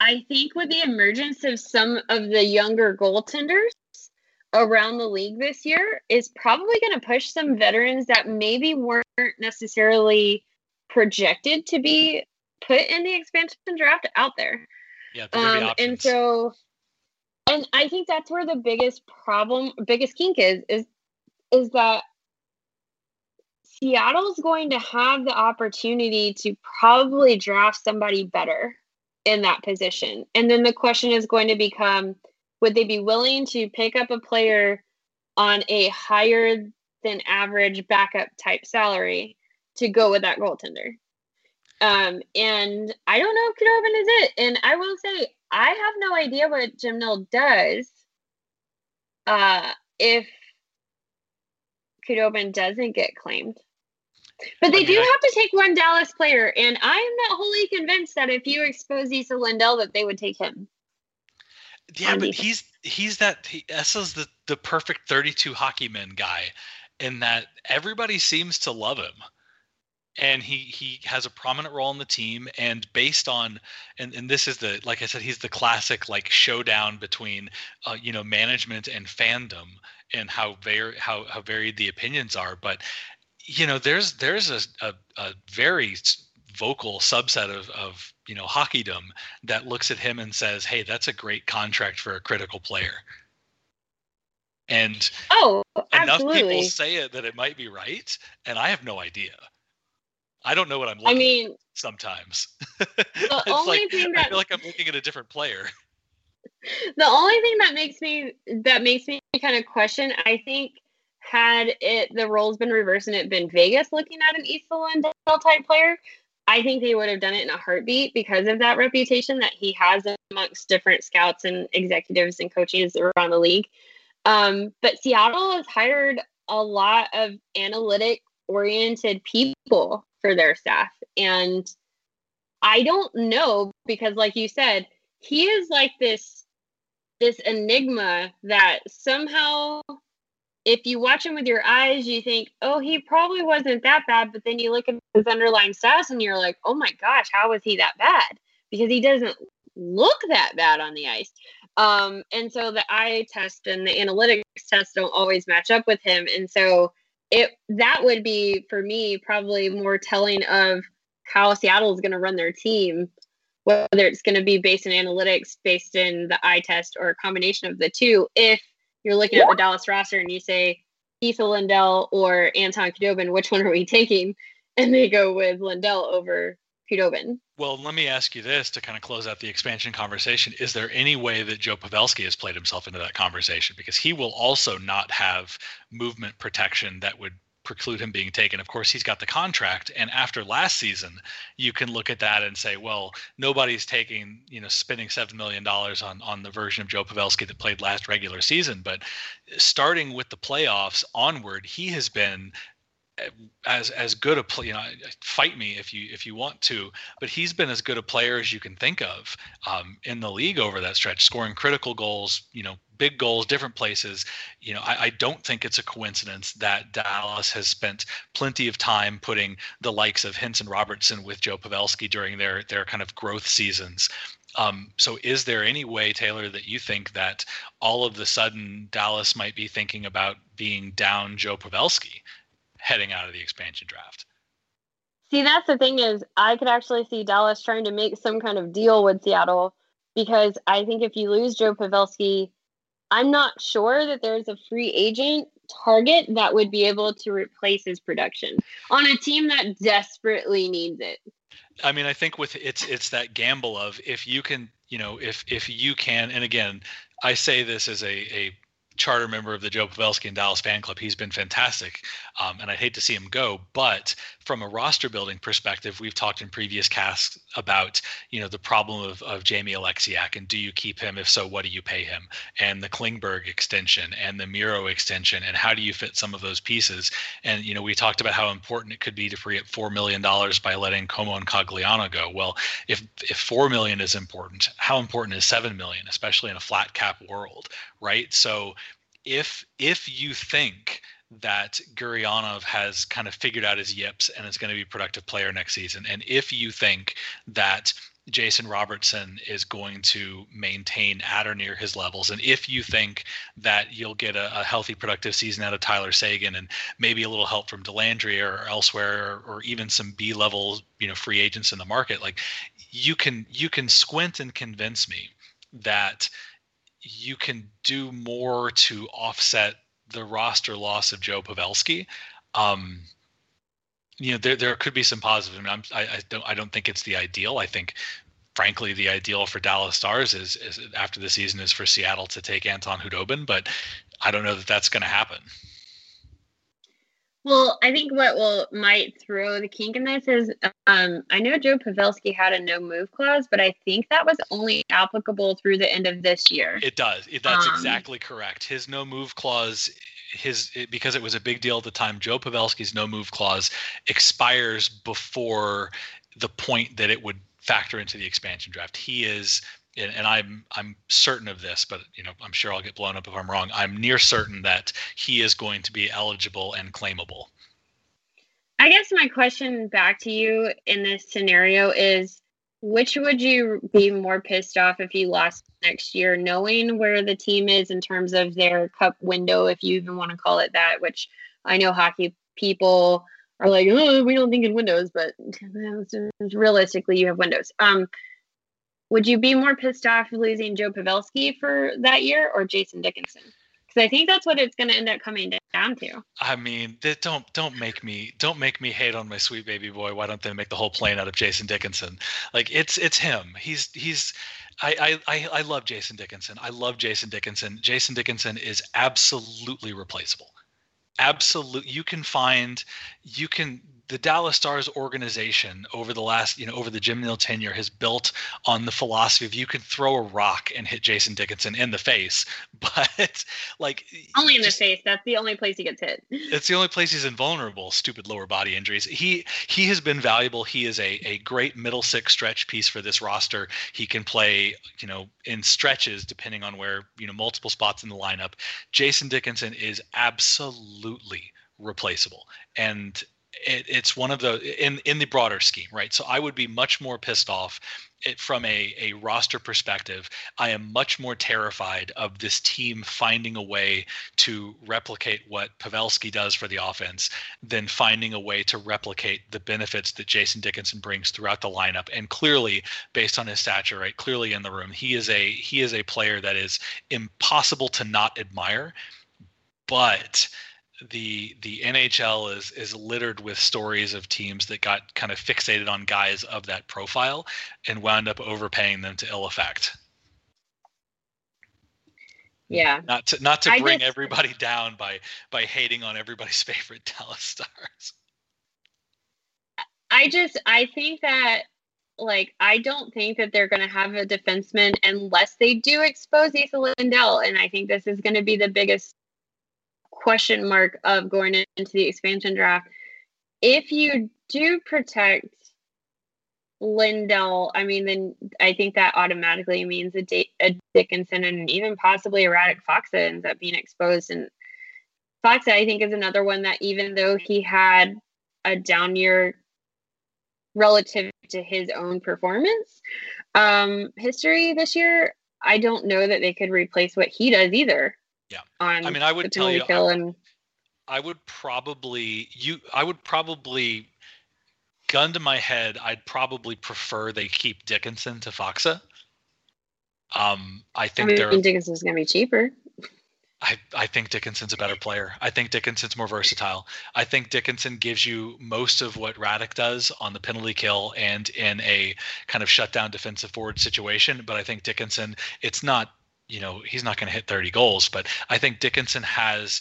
I think with the emergence of some of the younger goaltenders around the league this year is probably going to push some veterans that maybe weren't necessarily projected to be put in the expansion draft out there. Yeah, um, and so, and I think that's where the biggest problem, biggest kink is, is, is that Seattle's going to have the opportunity to probably draft somebody better in that position. And then the question is going to become would they be willing to pick up a player on a higher than average backup type salary to go with that goaltender? Um, and I don't know if Khudobin is it. And I will say, I have no idea what Jim Nill does uh, if Khudobin doesn't get claimed. But they do have to take one Dallas player, and I am not wholly convinced that if you expose Esa Lindell, that they would take him. Yeah, but he's he's that he, Esa's the the perfect 32 hockey men guy, in that everybody seems to love him and he he has a prominent role in the team and based on and, and this is the like i said he's the classic like showdown between uh, you know management and fandom and how very how, how varied the opinions are but you know there's there's a, a, a very vocal subset of of you know hockeydom that looks at him and says, "Hey, that's a great contract for a critical player." And oh, enough people say it that it might be right, and I have no idea. I don't know what I'm looking I mean, at sometimes. the only like, thing I that feel like I'm looking at a different player. the only thing that makes me that makes me kind of question, I think, had it the roles been reversed and it been Vegas looking at an Esa Lindell type player, I think they would have done it in a heartbeat because of that reputation that he has amongst different scouts and executives and coaches around the league. Um, but Seattle has hired a lot of analytic oriented people for their staff. And I don't know because, like you said, he is like this this enigma that somehow if you watch him with your eyes, you think, oh, he probably wasn't that bad. But then you look at his underlying stats and you're like, oh my gosh, how was he that bad? Because he doesn't look that bad on the ice. Um, and so the eye test and the analytics test don't always match up with him. And so it that would be for me probably more telling of how Seattle is going to run their team, whether it's going to be based in analytics, based in the eye test, or a combination of the two. If you're looking at the Dallas roster and you say Esa Lindell or Anton Khudobin, which one are we taking? And they go with Lindell over Khudobin. Well, let me ask you this to kind of close out the expansion conversation. Is there any way that Joe Pavelski has played himself into that conversation? Because he will also not have movement protection that would preclude him being taken. Of course, he's got the contract, and after last season, you can look at that and say, well, nobody's taking, you know, spending seven million dollars on on the version of Joe Pavelski that played last regular season. But starting with the playoffs onward, he has been as as good a play, you know, fight me if you if you want to, but he's been as good a player as you can think of um, in the league over that stretch, scoring critical goals, you know, big goals, different places. You know, I, I don't think it's a coincidence that Dallas has spent plenty of time putting the likes of and Robertson with Joe Pavelski during their their kind of growth seasons. Um, so, is there any way, Taylor, that you think that all of the sudden Dallas might be thinking about being down Joe Pavelski heading out of the expansion draft. See, that's the thing is, I could actually see Dallas trying to make some kind of deal with Seattle because I think if you lose Joe Pavelski, I'm not sure that there's a free agent target that would be able to replace his production on a team that desperately needs it. I mean, I think with it's it's that gamble of if you can, you know, if if you can, and again, I say this as a a charter member of the Joe Pavelski and Dallas fan club. He's been fantastic, um, and I'd hate to see him go. But from a roster building perspective, we've talked in previous casts about you know the problem of, of Jamie Oleksiak and do you keep him? If so, what do you pay him? And the Klingberg extension and the Miro extension, and how do you fit some of those pieces? And you know we talked about how important it could be to free up four million dollars by letting Comeau and Cogliano go. Well, if if four million is important, how important is seven million, especially in a flat cap world, right? So if if you think that Gurianov has kind of figured out his yips and is going to be a productive player next season, and if you think that Jason Robertson is going to maintain at or near his levels. And if you think that you'll get a, a, healthy, productive season out of Tyler Seguin and maybe a little help from Dellandrea or elsewhere, or, or even some B level, you know, free agents in the market, like you can you can squint and convince me that you can do more to offset the roster loss of Joe Pavelski. Um, you know, there there could be some positive. I, mean, I, I don't I don't think it's the ideal. I think, frankly, the ideal for Dallas Stars is, is after the season is for Seattle to take Anton Khudobin, but I don't know that that's going to happen. Well, I think what will might throw the kink in this is um, I know Joe Pavelski had a no move clause, but I think that was only applicable through the end of this year. It does. That's um, exactly correct. His no move clause, his because it was a big deal at the time. Joe Pavelski's no move clause expires before the point that it would factor into the expansion draft. He is and, I'm I'm certain of this, but you know I'm sure I'll get blown up if I'm wrong. I'm near certain that he is going to be eligible and claimable. I guess my question back to you in this scenario is which would you be more pissed off if you lost next year, knowing where the team is in terms of their cup window, if you even want to call it that, which I know hockey people are like, oh, we don't think in windows, but realistically, you have windows. Um, would you be more pissed off losing Joe Pavelski for that year or Jason Dickinson? Because I think that's what it's going to end up coming down to. I mean, don't don't make me don't make me hate on my sweet baby boy. Why don't they make the whole plane out of Jason Dickinson? Like it's it's him. He's he's I, I I love Jason Dickinson. I love Jason Dickinson. Jason Dickinson is absolutely replaceable. Absolute. You can find. You can the Dallas Stars organization over the last, you know, over the Jim Nill tenure has built on the philosophy of you can throw a rock and hit Jason Dickinson in the face, but like only in just, the face. That's the only place he gets hit. It's the only place he's invulnerable. Stupid lower body injuries. He he has been valuable. He is a a great middle six stretch piece for this roster. He can play, you know, in stretches depending on where you know multiple spots in the lineup. Jason Dickinson is absolutely replaceable and it, it's one of the in in the broader scheme, right? So I would be much more pissed off it, from a, a roster perspective, I am much more terrified of this team finding a way to replicate what Pavelski does for the offense than finding a way to replicate the benefits that Jason Dickinson brings throughout the lineup. And clearly, based on his stature, right, clearly in the room, he is a he is a player that is impossible to not admire. But the the NHL is is littered with stories of teams that got kind of fixated on guys of that profile and wound up overpaying them to ill effect. Yeah. Not to not to bring just, everybody down by by hating on everybody's favorite Dallas Stars. I just I think that like I don't think that they're going to have a defenseman unless they do expose Esa Lindell, and I think this is going to be the biggest question mark of going into the expansion draft. If you do protect Lindell, I mean, then I think that automatically means a, D- a Dickinson and even possibly erratic Radek Faksa ends up being exposed. And Faksa, I think, is another one that even though he had a down year relative to his own performance um, history this year, I don't know that they could replace what he does either. Yeah. I mean, I would tell you, I, and... I would probably you. I would probably gun to my head. I'd probably prefer they keep Dickinson to Faksa Um, I think I mean, they're Dickinson's gonna be cheaper. I, I think Dickinson's a better player. I think Dickinson's more versatile. I think Dickinson gives you most of what Radek does on the penalty kill and in a kind of shutdown defensive forward situation. But I think Dickinson, it's not you know, he's not going to hit 30 goals, but I think Dickinson has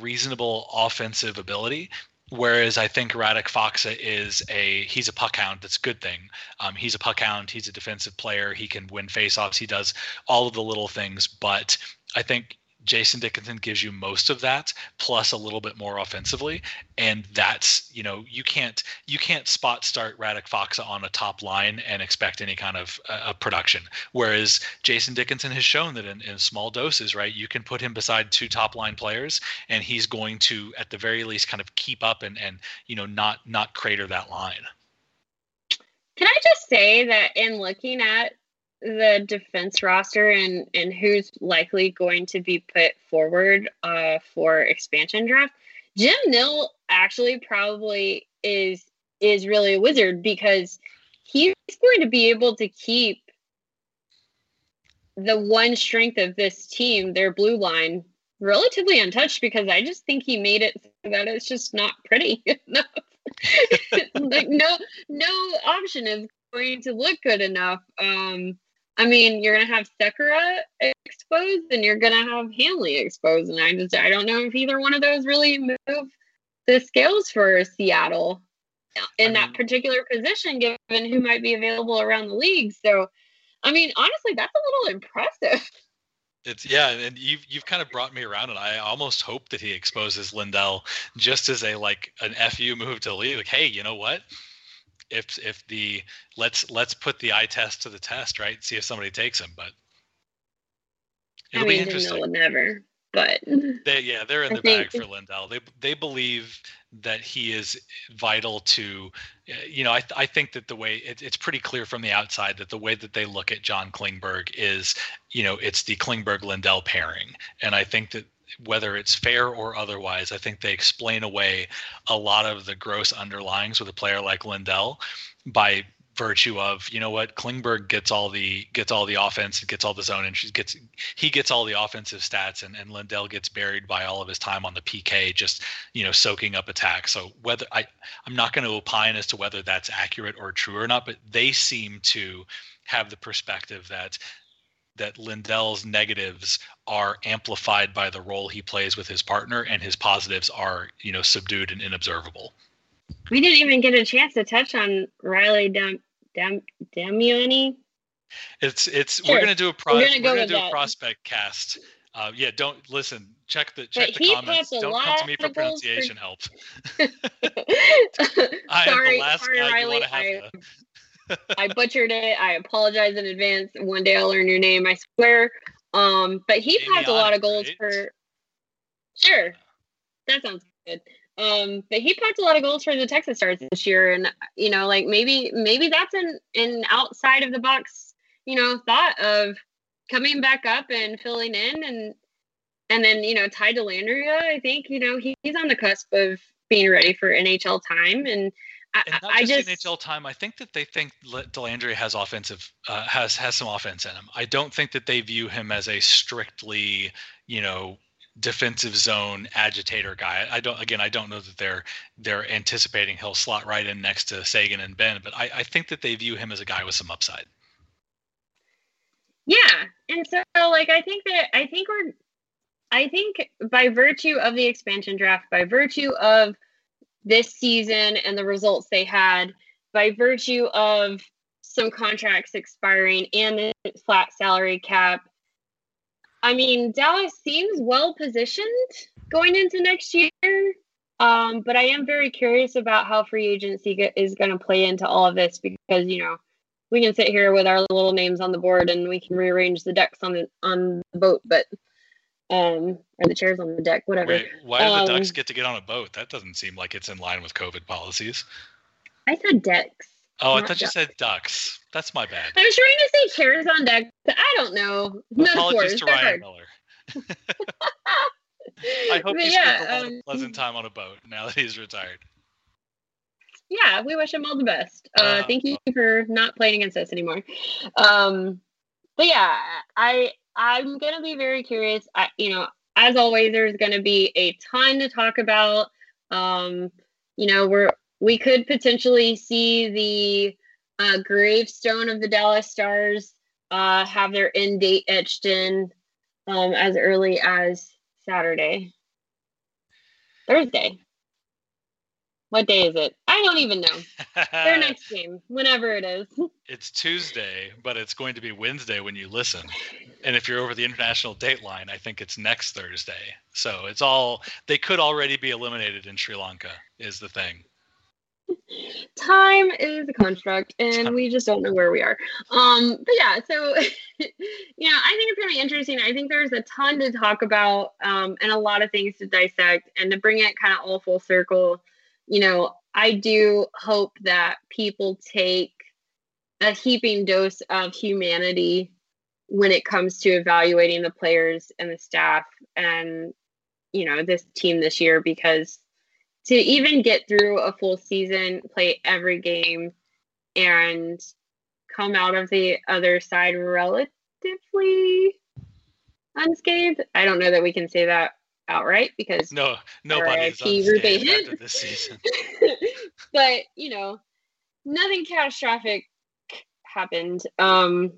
reasonable offensive ability. Whereas I think Radek Faksa is a he's a puck hound. That's a good thing. Um, he's a puck hound. He's a defensive player. He can win faceoffs. He does all of the little things. But I think Jason Dickinson gives you most of that plus a little bit more offensively. And that's you know you can't you can't spot start Radek Faksa on a top line and expect any kind of uh, production. Whereas Jason Dickinson has shown that in, in small doses right you can put him beside two top line players and he's going to at the very least kind of keep up and and you know not not crater that line. Can I just say that in looking at the defense roster and and who's likely going to be put forward uh, for expansion draft, Jim Nill actually probably is is really a wizard because he's going to be able to keep the one strength of this team, their blue line, relatively untouched because I just think he made it so that it's just not pretty enough. like no no option is going to look good enough. Um I mean, you're gonna have Sekera exposed, and you're gonna have Hanley exposed, and I just I don't know if either one of those really move the scales for Seattle in I that particular position, given who might be available around the league. So, I mean, honestly, that's a little impressive. It's yeah, and you've you've kind of brought me around, and I almost hope that he exposes Lindell just as a like an fu move to leave. Like, hey, you know what? If if the let's let's put the eye test to the test, right? See if somebody takes him. But it'll I mean, be interesting. never, but they, yeah, they're in the bag for Lindell. They they believe that he is vital to, eh, you know, I I think that the way it, it's pretty clear from the outside that the way that they look at John Klingberg is, you know, it's the Klingberg Lindell pairing, and I think that whether it's fair or otherwise, I think they explain away a lot of the gross underlyings with a player like Lindell by virtue of you know what Klingberg gets all the gets all the offense and gets all the zone and she gets he gets all the offensive stats and, and Lindell gets buried by all of his time on the PK just you know soaking up attack. So whether I I'm not going to opine as to whether that's accurate or true or not but they seem to have the perspective that that Lindell's negatives are amplified by the role he plays with his partner and his positives are you know subdued and inobservable we didn't even get a chance to touch on Riley Dam- Dam- Damiani. It's it's sure. we're gonna do a pro- we're gonna, go we're gonna do that. a prospect cast. Uh, yeah, don't listen. Check the check but the comments. Don't come to me for pronunciation for... help. I sorry, am the last sorry, guy Riley, you want to have. I, I butchered it. I apologize in advance. One day I'll learn your name. I swear. Um, but he has a lot of goals right? for. Sure, that sounds good. Um, but he packed a lot of goals for the Texas Stars this year, and you know, like maybe maybe that's an an outside of the box, you know, thought of coming back up and filling in, and and then you know, Ty Dellandrea, I think you know he, he's on the cusp of being ready for NHL time, and and not I just, just NHL time. I think that they think Dellandrea has offensive uh, has has some offense in him. I don't think that they view him as a strictly you know defensive zone agitator guy. I don't again I don't know that they're they're anticipating he'll slot right in next to Seguin and Benn, but I, I think that they view him as a guy with some upside. Yeah. And so like I think that I think we're I think by virtue of the expansion draft, by virtue of this season and the results they had, by virtue of some contracts expiring and the flat salary cap I mean, Dallas seems well positioned going into next year. Um, but I am very curious about how free agency is going to play into all of this because you know we can sit here with our little names on the board and we can rearrange the decks on the on the boat, but um, or the chairs on the deck, whatever. Wait, why do um, the Ducks get to get on a boat? That doesn't seem like it's in line with COVID policies. I said decks. Oh, I thought ducks. you said ducks. That's my bad. I was trying to say chairs on deck. I don't know. Apologies to Ryan Miller. I hope he yeah, spent a um, pleasant time on a boat now that he's retired. Yeah, we wish him all the best. Uh, uh, thank you for not playing against us anymore. Um, but yeah, I I'm gonna be very curious. I, you know, as always, there's gonna be a ton to talk about. Um, you know, we're we could potentially see the uh, gravestone of the Dallas Stars uh, have their end date etched in um, as early as Saturday. Thursday. What day is it? I don't even know. Their next game, whenever it is. it's Tuesday, but it's going to be Wednesday when you listen. And if you're over the international date line, I think it's next Thursday. So it's all, they could already be eliminated in Sri Lanka, is the thing time is a construct and we just don't know where we are um but yeah so you know i think it's going to be interesting i think there's a ton to talk about um and a lot of things to dissect and to bring it kind of all full circle you know i do hope that people take a heaping dose of humanity when it comes to evaluating the players and the staff and you know this team this year because to even get through a full season, play every game, and come out of the other side relatively unscathed. I don't know that we can say that outright because no, nobody's unscathed after this season. but you know, nothing catastrophic happened. Um,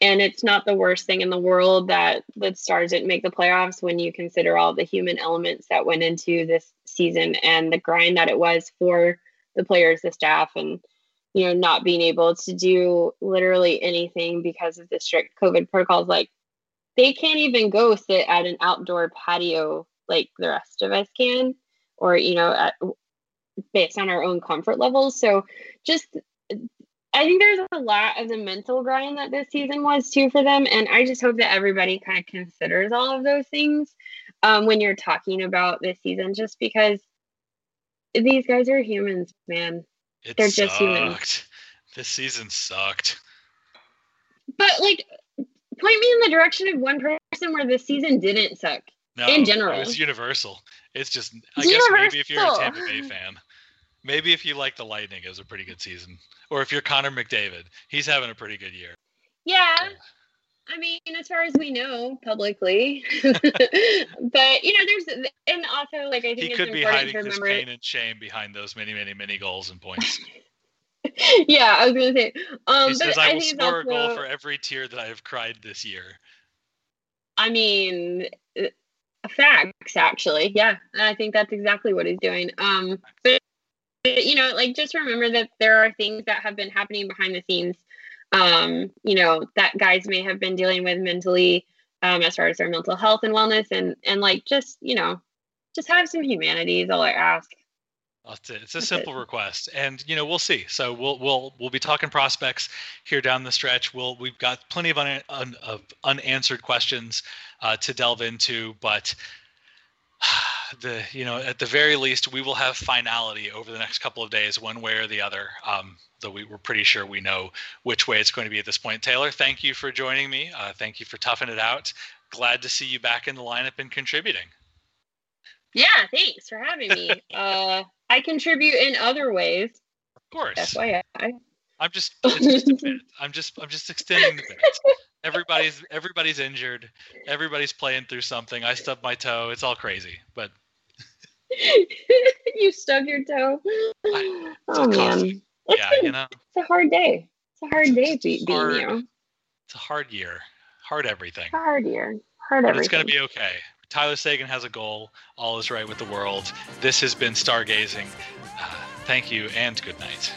and it's not the worst thing in the world that the stars didn't make the playoffs when you consider all the human elements that went into this season and the grind that it was for the players the staff and you know not being able to do literally anything because of the strict covid protocols like they can't even go sit at an outdoor patio like the rest of us can or you know at, based on our own comfort levels so just I think there's a lot of the mental grind that this season was too for them. And I just hope that everybody kind of considers all of those things um, when you're talking about this season, just because these guys are humans, man. It They're sucked. just humans. This season sucked. But like, point me in the direction of one person where this season didn't suck. No, in general. it's universal. It's just I guess maybe if you're a Tampa Bay fan, maybe if you like the Lightning, it was a pretty good season. Or if you're Connor McDavid, he's having a pretty good year. Yeah. I mean, as far as we know publicly, but you know, there's and also like I think he it's could be hiding his pain and shame behind those many, many, many goals and points. yeah, I was gonna say. Um, he says, I, "I will score a goal for every tear that I have cried this year." I mean, uh, facts actually. Yeah, I think that's exactly what he's doing. Um, but, but you know, like just remember that there are things that have been happening behind the scenes. Um, you know, that guys may have been dealing with mentally, um, as far as their mental health and wellness, and and like just you know, just have some humanity is all I ask. That's it. It's a That's it. simple request, and you know we'll see. So we'll we'll we'll be talking prospects here down the stretch. We'll we've got plenty of un, un, of unanswered questions uh, to delve into, but the you know at the very least we will have finality over the next couple of days, one way or the other. Um, though we, we're pretty sure we know which way it's going to be at this point. Taylor, thank you for joining me. Uh, thank you for toughing it out. Glad to see you back in the lineup and contributing. Yeah, thanks for having me. uh, I contribute in other ways. Of course. FYI. I'm just, it's just a bit. I'm just, I'm just extending the bit. Everybody's, everybody's injured. Everybody's playing through something. I stubbed my toe. It's all crazy, but you stubbed your toe. I- it's oh man, yeah, a, you know, it's a hard day. It's a hard day It's be, being you. it's a hard year, hard everything. Hard year. Hard But everything. it's gonna be okay. Tyler Seguin has a goal. All is right with the world. This has been Stargazing. Uh, thank you and good night.